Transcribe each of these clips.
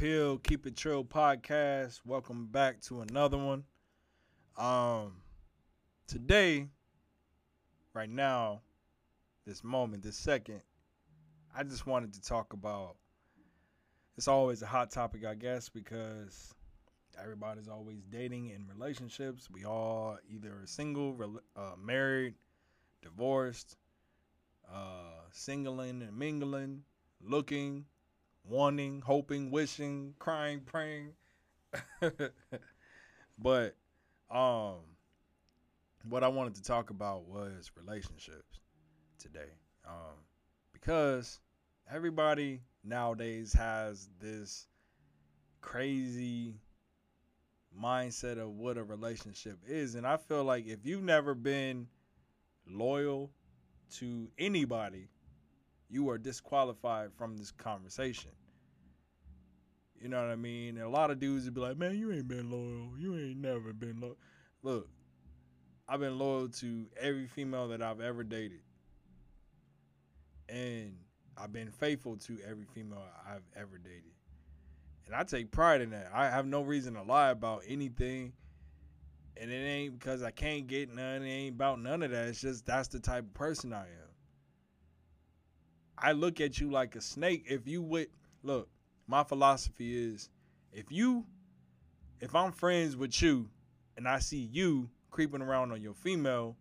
Hill, Keep It Trill podcast. Welcome back to another one. Um, today, right now, this moment, this second, I just wanted to talk about. It's always a hot topic, I guess, because everybody's always dating in relationships. We all either are single, uh, married, divorced, uh, singling and mingling, looking, wanting, hoping, wishing, crying, praying. but um, what I wanted to talk about was relationships today, um, because everybody nowadays has this crazy mindset of what a relationship is, and I feel like if you've never been loyal to anybody, you are disqualified from this conversation. You know what I mean? And a lot of dudes would be like, man, you ain't been loyal. You ain't never been loyal. Look, I've been loyal to every female that I've ever dated. And I've been faithful to every female I've ever dated. And I take pride in that. I have no reason to lie about anything. And it ain't because I can't get none. It ain't about none of that. It's just that's the type of person I am. I look at you like a snake. If you would look, my philosophy is if you if I'm friends with you and I see you creeping around on your female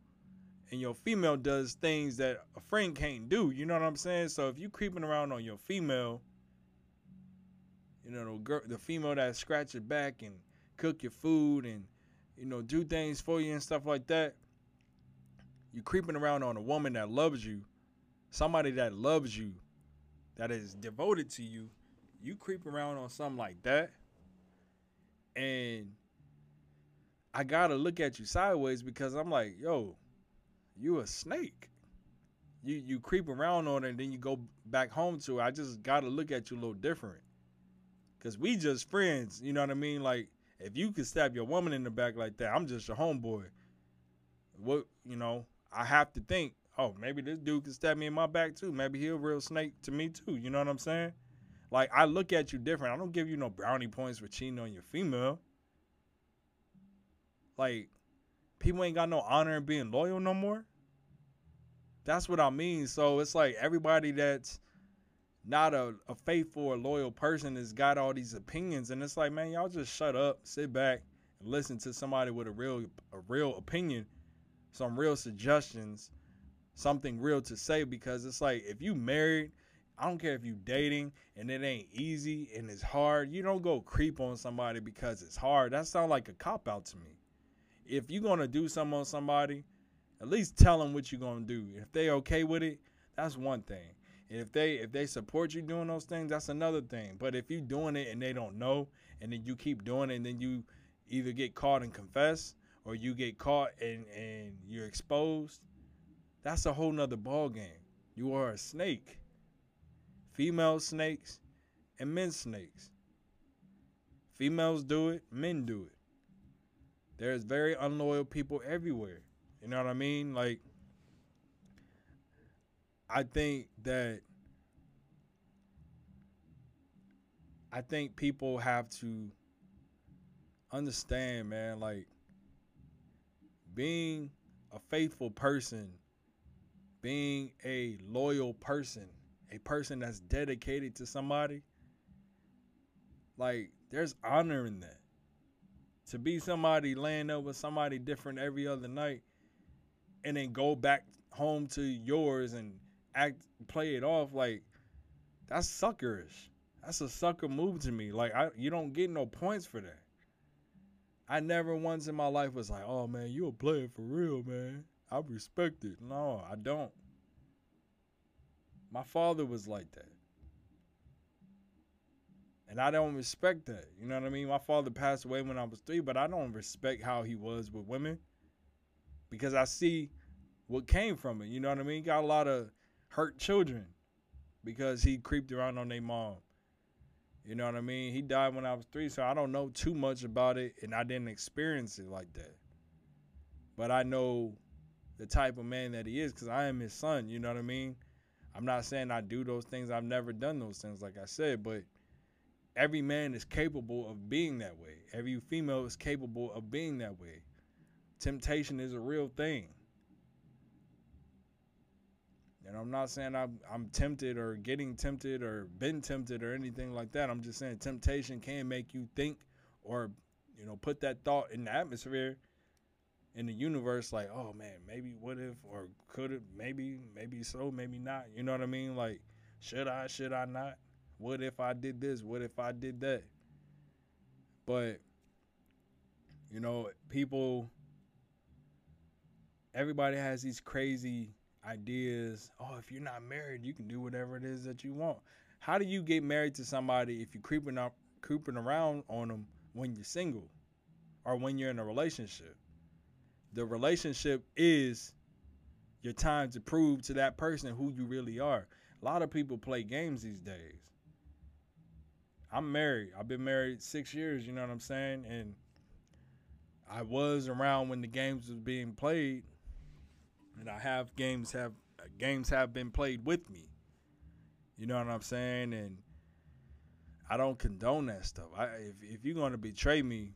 and your female does things that a friend can't do, you know what I'm saying? So if you creeping around on your female, you know, the girl the female that scratch your back and cook your food and you know, do things for you and stuff like that, you creeping around on a woman that loves you, somebody that loves you, that is devoted to you, you creep around on something like that, and I gotta look at you sideways because I'm like, yo, you a snake. You you creep around on it and then you go back home to it. I just gotta look at you a little different. Cause we just friends, you know what I mean? Like if you could stab your woman in the back like that, I'm just your homeboy. What you know, I have to think, oh, maybe this dude can stab me in my back too. Maybe he a real snake to me too. You know what I'm saying? Like I look at you different. I don't give you no brownie points for cheating on your female. Like people ain't got no honor in being loyal no more. That's what I mean. So it's like everybody that's not a, a faithful or loyal person has got all these opinions and it's like man y'all just shut up sit back and listen to somebody with a real a real opinion some real suggestions something real to say because it's like if you married i don't care if you dating and it ain't easy and it's hard you don't go creep on somebody because it's hard. That sounds like a cop out to me. If you're gonna do something on somebody at least tell them what you're gonna do. If they okay with it that's one thing. And if they if they support you doing those things, that's another thing. But if you doing it and they don't know, and then you keep doing it, and then you either get caught and confess, or you get caught and and you're exposed, that's a whole nother ball game. You are a snake. Female snakes and men snakes. Females do it, men do it. There's very unloyal people everywhere. You know what I mean? Like I think that I think people have to understand, man, like being a faithful person, being a loyal person, a person that's dedicated to somebody, like there's honor in that. To be somebody laying up with somebody different every other night and then go back home to yours and act play it off like that's suckerish. That's a sucker move to me. Like I you don't get no points for that. I never once in my life was like, "Oh man, you a player for real, man. I respect it." No, I don't. My father was like that. And I don't respect that. You know what I mean? My father passed away when I was 3, but I don't respect how he was with women because I see what came from it. You know what I mean? Got a lot of hurt children because he creeped around on their mom. You know what I mean? He died when I was three, so I don't know too much about it, and I didn't experience it like that. But I know the type of man that he is because I am his son. You know what I mean? I'm not saying I do those things. I've never done those things, like I said, but every man is capable of being that way. Every female is capable of being that way. Temptation is a real thing. And I'm not saying I'm, I'm tempted or getting tempted or been tempted or anything like that. I'm just saying temptation can make you think or, you know, put that thought in the atmosphere in the universe like, oh man, maybe what if or could it maybe maybe so, maybe not. You know what I mean? Like, should I, should I not? What if I did this? What if I did that? But you know, people everybody has these crazy ideas. Oh, if you're not married, you can do whatever it is that you want. How do you get married to somebody if you're creeping up creeping around on them when you're single or when you're in a relationship? The relationship is your time to prove to that person who you really are. A lot of people play games these days. I'm married. I've been married six years, you know what I'm saying? And I was around when the games was being played. And I have games have games have been played with me. You know what I'm saying? And I don't condone that stuff. I if if you're gonna betray me,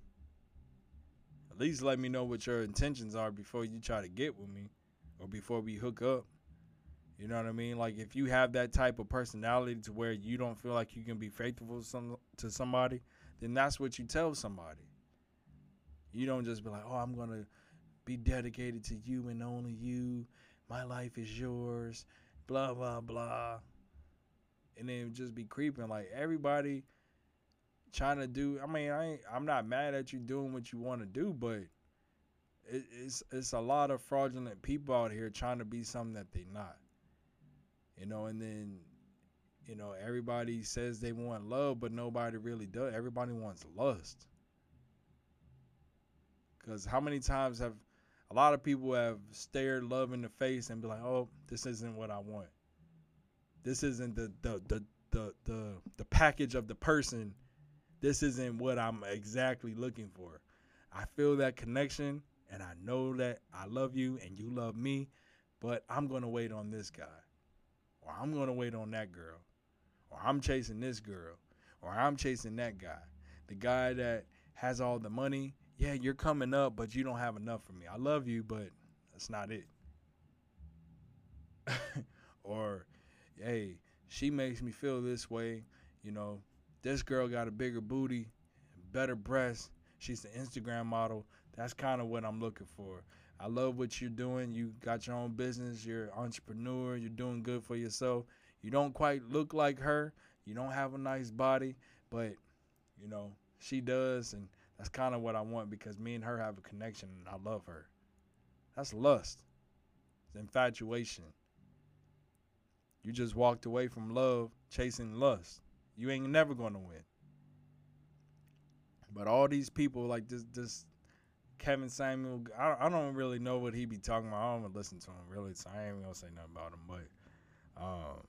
at least let me know what your intentions are before you try to get with me or before we hook up. You know what I mean? Like if you have that type of personality to where you don't feel like you can be faithful to some to somebody, then that's what you tell somebody. You don't just be like, "Oh, I'm going to be dedicated to you and only you. My life is yours." Blah blah blah. And then just be creeping like everybody trying to do. I mean, I I'm not mad at you doing what you want to do, but it, it's it's a lot of fraudulent people out here trying to be something that they're not. You know, and then you know everybody says they want love, but nobody really does. Everybody wants lust. Because how many times have a lot of people have stared love in the face and be like, "Oh, this isn't what I want. This isn't the the the the the, the package of the person this isn't what I'm exactly looking for. I feel that connection and I know that I love you and you love me, but I'm going to wait on this guy. Or I'm going to wait on that girl. Or I'm chasing this girl. Or I'm chasing that guy. The guy that has all the money. Yeah, you're coming up, but you don't have enough for me. I love you, but that's not it. or, hey, she makes me feel this way. You know, this girl got a bigger booty, better breasts. She's an Instagram model. That's kind of what I'm looking for. I love what you're doing. You got your own business. You're an entrepreneur. You're doing good for yourself. You don't quite look like her. You don't have a nice body, but you know she does, and that's kind of what I want because me and her have a connection, and I love her. That's lust. It's infatuation. You just walked away from love chasing lust. You ain't never gonna win. But all these people like this, this Kevin Samuel, I, I don't really know what he be talking about. I don't listen to him really, so I ain't gonna say nothing about him. But, um,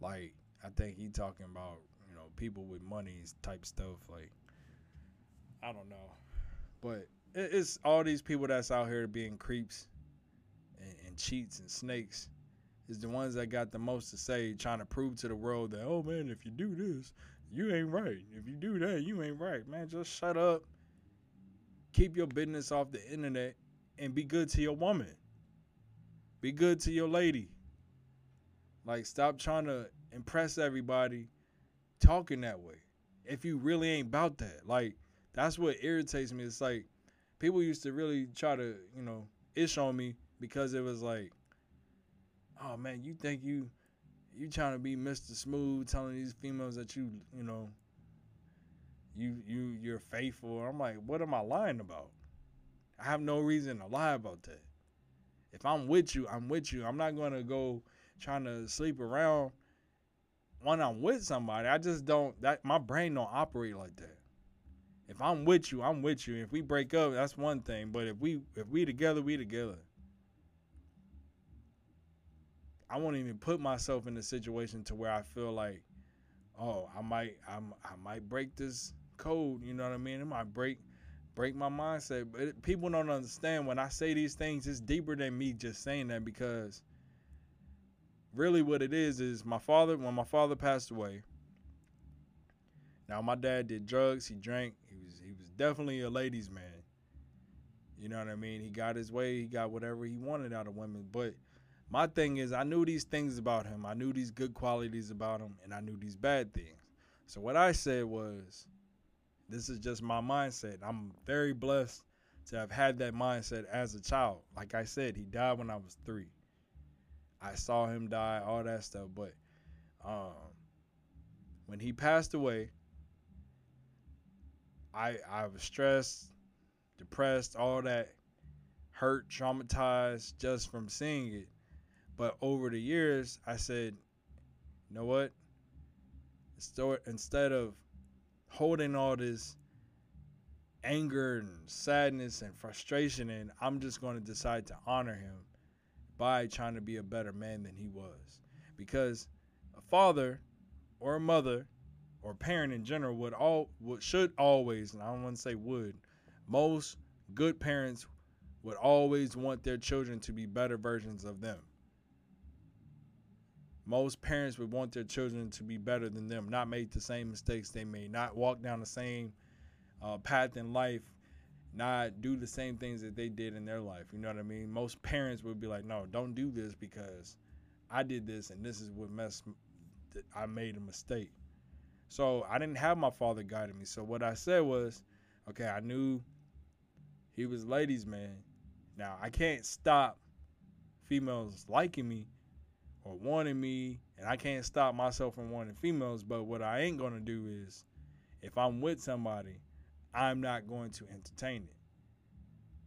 like I think he talking about you know people with money type stuff. Like I don't know, but it, it's all these people that's out here being creeps and, and cheats and snakes is the ones that got the most to say, trying to prove to the world that, oh man, if you do this, you ain't right. If you do that, you ain't right. Man, just shut up. Keep your business off the internet and be good to your woman. Be good to your lady. Like, stop trying to impress everybody talking that way. If you really ain't about that. Like, that's what irritates me. It's like people used to really try to, you know, ish on me because it was like, oh man, you think you you trying to be Mr. Smooth, telling these females that you you know you you you're faithful. I'm like, what am I lying about? I have no reason to lie about that. If I'm with you, I'm with you. I'm not gonna go trying to sleep around when I'm with somebody. I just don't that my brain don't operate like that. If I'm with you, I'm with you. If we break up, that's one thing. But if we if we together, we together. I won't even put myself in a situation to where I feel like, oh, I might, I'm, I might break this code. You know what I mean? It might break, break my mindset. But it, people don't understand when I say these things. It's deeper than me just saying that because really what it is is my father when my father passed away. Now my dad did drugs, he drank, he was he was definitely a ladies man. You know what I mean? He got his way, he got whatever he wanted out of women, but my thing is I knew these things about him. I knew these good qualities about him and I knew these bad things. So what I said was this is just my mindset. I'm very blessed to have had that mindset as a child. Like I said, he died when I was 3. I saw him die, all that stuff, but um when he passed away, I I was stressed, depressed, all that, hurt, traumatized just from seeing it. But over the years, I said, you know what? Instead of holding all this anger and sadness and frustration and I'm just going to decide to honor him by trying to be a better man than he was. Because a father or a mother or parent in general would all would should always, and I don't want to say would, most good parents would always want their children to be better versions of them. Most parents would want their children to be better than them, not make the same mistakes they made, not walk down the same uh, path in life, not do the same things that they did in their life. You know what I mean? Most parents would be like, "No, don't do this because I did this, and this is what messed. I made a mistake." So I didn't have my father guiding me. So what I said was, okay, I knew he was ladies' man. Now I can't stop females liking me or wanting me, and I can't stop myself from wanting females. But what I ain't gonna do is, if I'm with somebody, I'm not going to entertain it.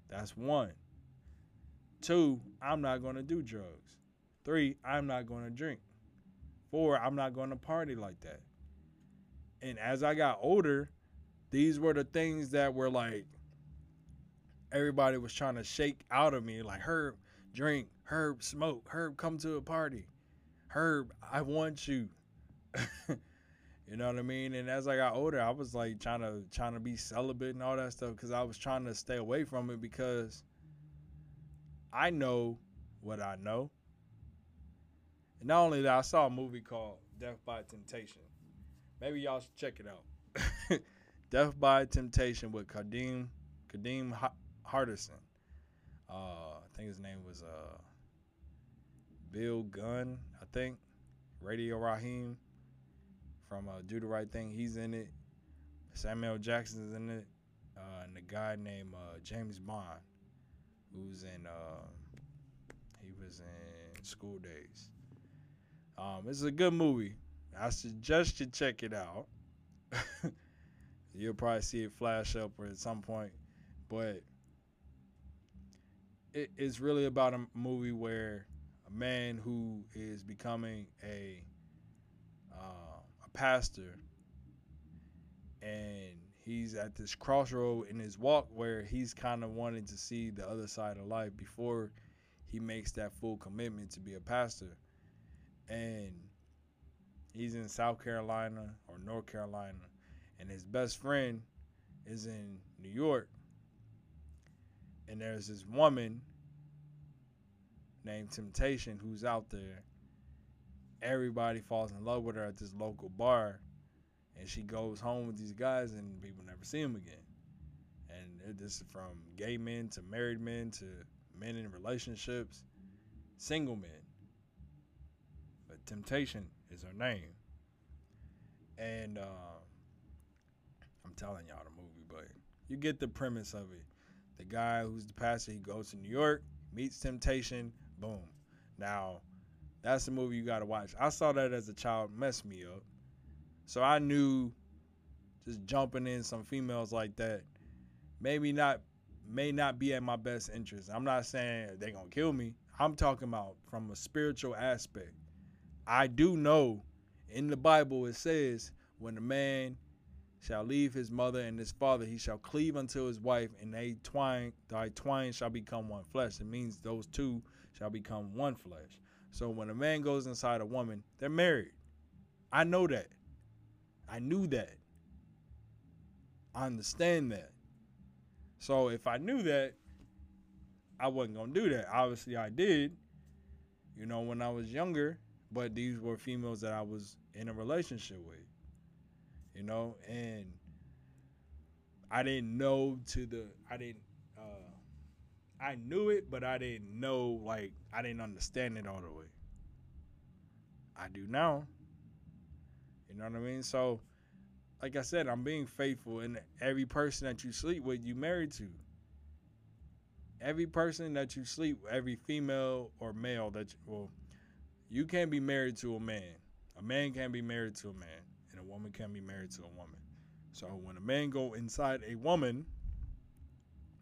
That's one. Two, I'm not gonna do drugs. Three, I'm not gonna drink. Four, I'm not gonna party like that. And as I got older, these were the things that were like everybody was trying to shake out of me. Like her drink, Herb, smoke, Herb, come to a party. Herb, I want you. you know what I mean? And as I got older, I was like trying to trying to be celibate and all that stuff because I was trying to stay away from it because I know what I know. And not only that, I saw a movie called Def by Temptation. Maybe y'all should check it out. Def by Temptation with Kadeem Kadeem Hardison. Uh, I think his name was uh, Bill Nunn. I think Radio Raheem from uh, Do the Right Thing. He's in it. Samuel Jackson's in it, uh, and a guy named uh, James Bond, who's in. Uh, he was in School Daze. Um, it's a good movie. I suggest you check it out. You'll probably see it flash up or at some point, but it, it's really about a movie where a man who is becoming a uh, a pastor, and he's at this crossroad in his walk where he's kind of wanting to see the other side of life before he makes that full commitment to be a pastor, and he's in South Carolina or North Carolina, and his best friend is in New York. And there's this woman named Temptation who's out there. Everybody falls in love with her at this local bar, and she goes home with these guys, and people never see them again. And this is from gay men to married men to men in relationships, single men. But Temptation is her name. And uh, I'm telling y'all the movie, but you get the premise of it. The guy who's the pastor, he goes to New York, meets Temptation, boom. Now, that's the movie you got to watch. I saw that as a child, messed me up. So I knew just jumping in some females like that maybe not may not be at my best interest. I'm not saying they're going to kill me. I'm talking about from a spiritual aspect. I do know in the Bible it says, when a man shall leave his mother and his father, he shall cleave unto his wife, and they twine, thy twine shall become one flesh. It means those two shall become one flesh. So when a man goes inside a woman, they're married. I know that. I knew that. I understand that. So if I knew that, I wasn't gonna do that. Obviously, I did. You know, when I was younger, but these were females that I was in a relationship with. You know, and I didn't know to the I didn't I knew it, but I didn't know like I didn't understand it all the way. I do now. You know what I mean? So like I said, I'm being faithful and every person that you sleep with, you married to. Every person that you sleep, every female or male that you, well, you can't be married to a man. A man can't be married to a man, and a woman can't be married to a woman. So when a man go inside a woman,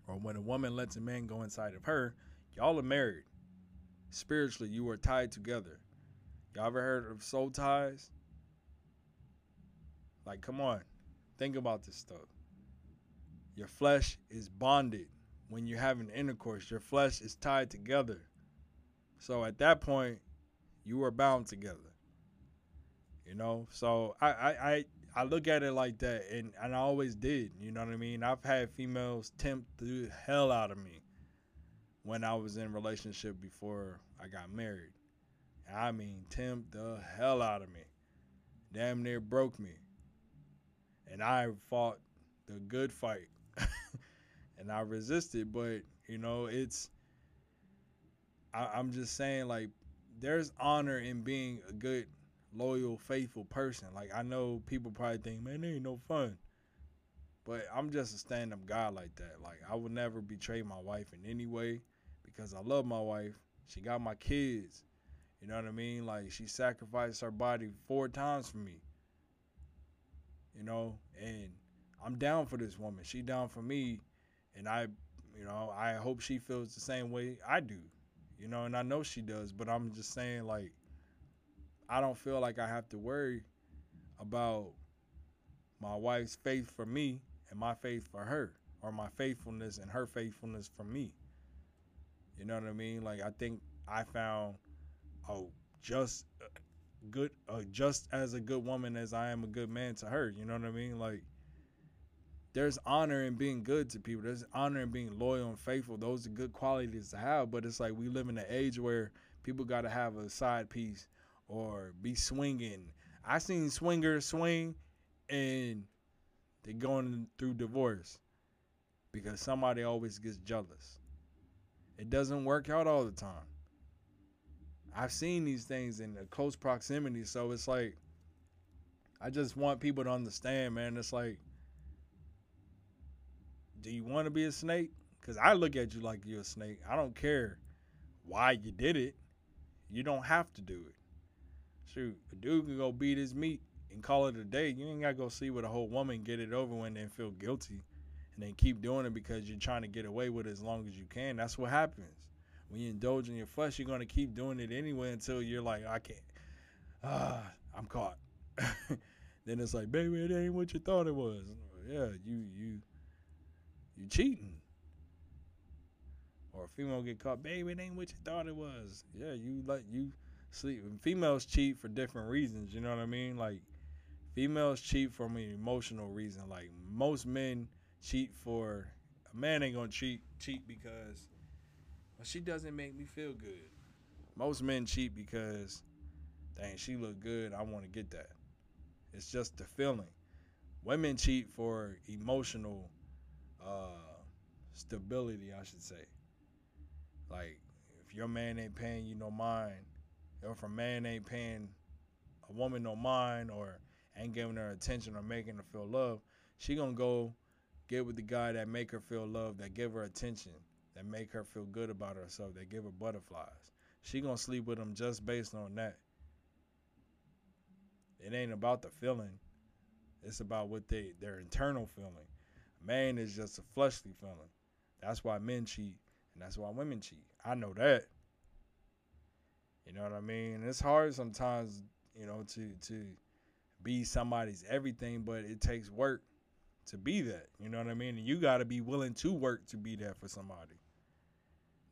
or when a woman lets a man go inside of her, y'all are married. Spiritually, you are tied together. Y'all ever heard of soul ties? Like, come on, think about this stuff. Your flesh is bonded when you're having intercourse. Your flesh is tied together. So at that point, you are bound together. You know, so I I I, I look at it like that, and and I always did. You know what I mean? I've had females tempt the hell out of me when I was in relationship before I got married. I mean, tempt the hell out of me. Damn near broke me. And I fought the good fight. and I resisted, but you know, it's I, I'm just saying like there's honor in being a good, loyal, faithful person. Like I know people probably think, man, there ain't no fun. But I'm just a stand up guy like that. Like I would never betray my wife in any way because I love my wife. She got my kids. You know what I mean? Like she sacrificed her body four times for me. You know, and I'm down for this woman. She down for me, and I, you know, I hope she feels the same way I do you know, and I know she does, but I'm just saying like I don't feel like I have to worry about my wife's faith for me and my faith for her or my faithfulness and her faithfulness for me. You know what I mean? Like I think I found oh just good just as a good woman as I am a good man to her, you know what I mean? Like there's honor in being good to people. There's honor in being loyal and faithful. Those are good qualities to have. But it's like we live in an age where people got to have a side piece or be swinging. I seen swingers swing and they're going through divorce because somebody always gets jealous. It doesn't work out all the time. I've seen these things in close proximity, so it's like I just want people to understand, man. It's like do you want to be a snake? Because I look at you like you're a snake. I don't care why you did it. You don't have to do it. Shoot, a dude can go beat his meat and call it a day. You ain't got to go see with a whole woman, get it over when and feel guilty and then keep doing it because you're trying to get away with it as long as you can. That's what happens. When you indulge in your flesh, you're to keep doing it anyway until you're like, I can't. Ah, I'm caught. then it's like, baby, it ain't what you thought it was. Yeah, you you you cheating. Or a female get caught, baby, it ain't what you thought it was. Yeah, you like you sleep. Females cheat for different reasons. You know what I mean? Like females cheat for an emotional reason. Like most men cheat for a man ain't gonna cheat cheat because well, she doesn't make me feel good. Most men cheat because dang, she look good. I want to get that. It's just the feeling. Women cheat for emotional uh, stability, I should say. Like, if your man ain't paying you no mind, if a man ain't paying a woman no mind, or ain't giving her attention or making her feel love, she gonna go get with the guy that make her feel love, that give her attention, that make her feel good about herself, that give her butterflies. She gonna sleep with him just based on that. It ain't about the feeling. It's about what they their internal feeling. Man is just a fleshly feeling. That's why men cheat, and that's why women cheat. I know that. You know what I mean? It's hard sometimes, you know, to to be somebody's everything, but it takes work to be that. You know what I mean? And you got to be willing to work to be that for somebody.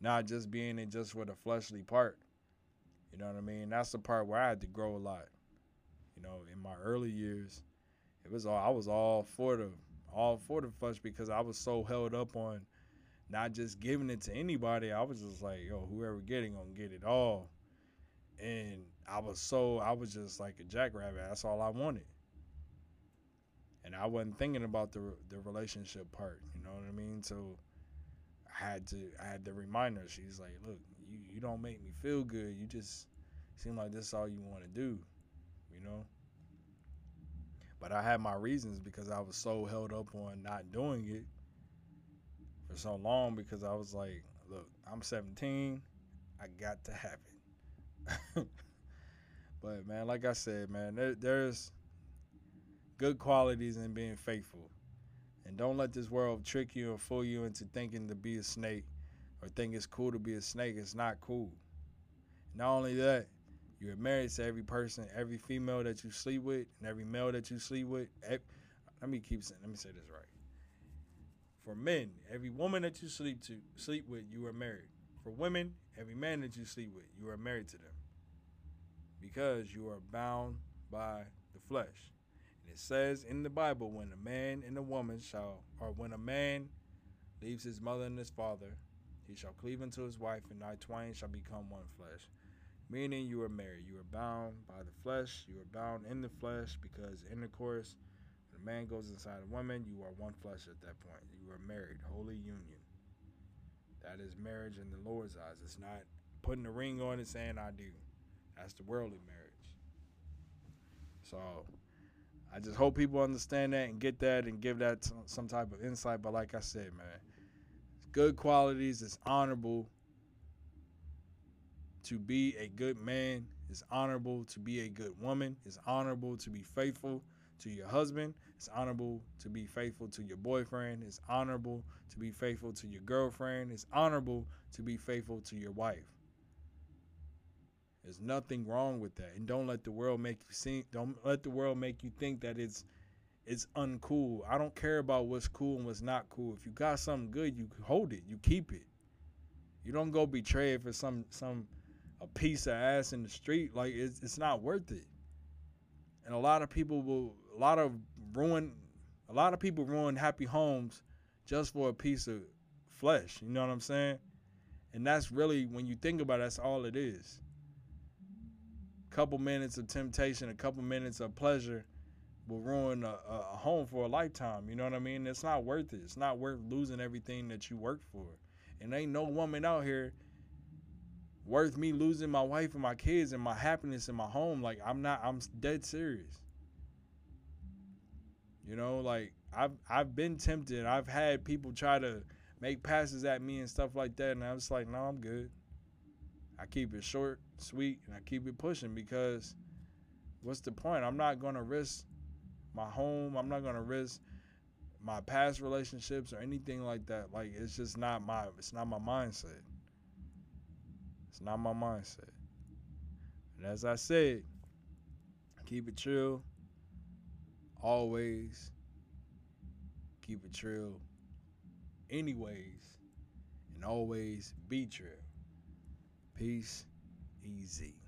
Not just being it just for the fleshly part. You know what I mean? That's the part where I had to grow a lot. You know, in my early years, it was all I was all for the all for the flush because I was so held up on not just giving it to anybody. I was just like, yo, whoever getting gonna get it all. And I was so I was just like a jackrabbit. That's all I wanted, and I wasn't thinking about the the relationship part. You know what I mean? So I had to I had to remind her. She's like, "Look, you you don't make me feel good. You just seem like this is all you want to do." You know. But I had my reasons because I was so held up on not doing it for so long because I was like, look, I'm 17. I got to have it. but man, like I said, man, there, there's good qualities in being faithful. And don't let this world trick you and fool you into thinking to be a snake or think it's cool to be a snake. It's not cool. Not only that, you're married to every person, every female that you sleep with, and every male that you sleep with. Let me keep saying. Let me say this right. For men, every woman that you sleep to sleep with, you are married. For women, every man that you sleep with, you are married to them. Because you are bound by the flesh. And it says in the Bible, when a man and a woman shall, or when a man leaves his mother and his father, he shall cleave unto his wife, and thy twain shall become one flesh meaning you are married. You are bound by the flesh. You are bound in the flesh because intercourse, when a man goes inside a woman, you are one flesh at that point. You are married, holy union. That is marriage in the Lord's eyes. It's not putting a ring on and saying I do. That's the worldly marriage. So I just hope people understand that and get that and give that some type of insight. But like I said, man, it's good qualities. It's honorable to be a good man. It's honorable to be a good woman. It's honorable to be faithful to your husband. It's honorable to be faithful to your boyfriend. It's honorable to be faithful to your girlfriend. It's honorable to be faithful to your wife. There's nothing wrong with that. And don't let the world make you see don't let the world make you think that it's it's uncool. I don't care about what's cool and what's not cool. If you got something good, you hold it. You keep it. You don't go betray it for some some a piece of ass in the street, like it's it's not worth it. And a lot of people will, a lot of ruin, a lot of people ruin happy homes just for a piece of flesh. You know what I'm saying? And that's really when you think about it, that's all it is. Couple minutes of temptation, a couple minutes of pleasure will ruin a, a, home for a lifetime. You know what I mean? It's not worth it. It's not worth losing everything that you worked for. And ain't no woman out here worth me losing my wife and my kids and my happiness in my home. Like I'm not I'm dead serious. You know, like I've I've been tempted. I've had people try to make passes at me and stuff like that, and I was like, no, I'm good. I keep it short, sweet, and I keep it pushing because what's the point? I'm not gonna risk my home. I'm not gonna risk my past relationships or anything like that. Like it's just not my it's not my mindset. It's not my mindset. And as I said, keep it chill. Always keep it chill. Anyways, and always be chill. Peace, easy.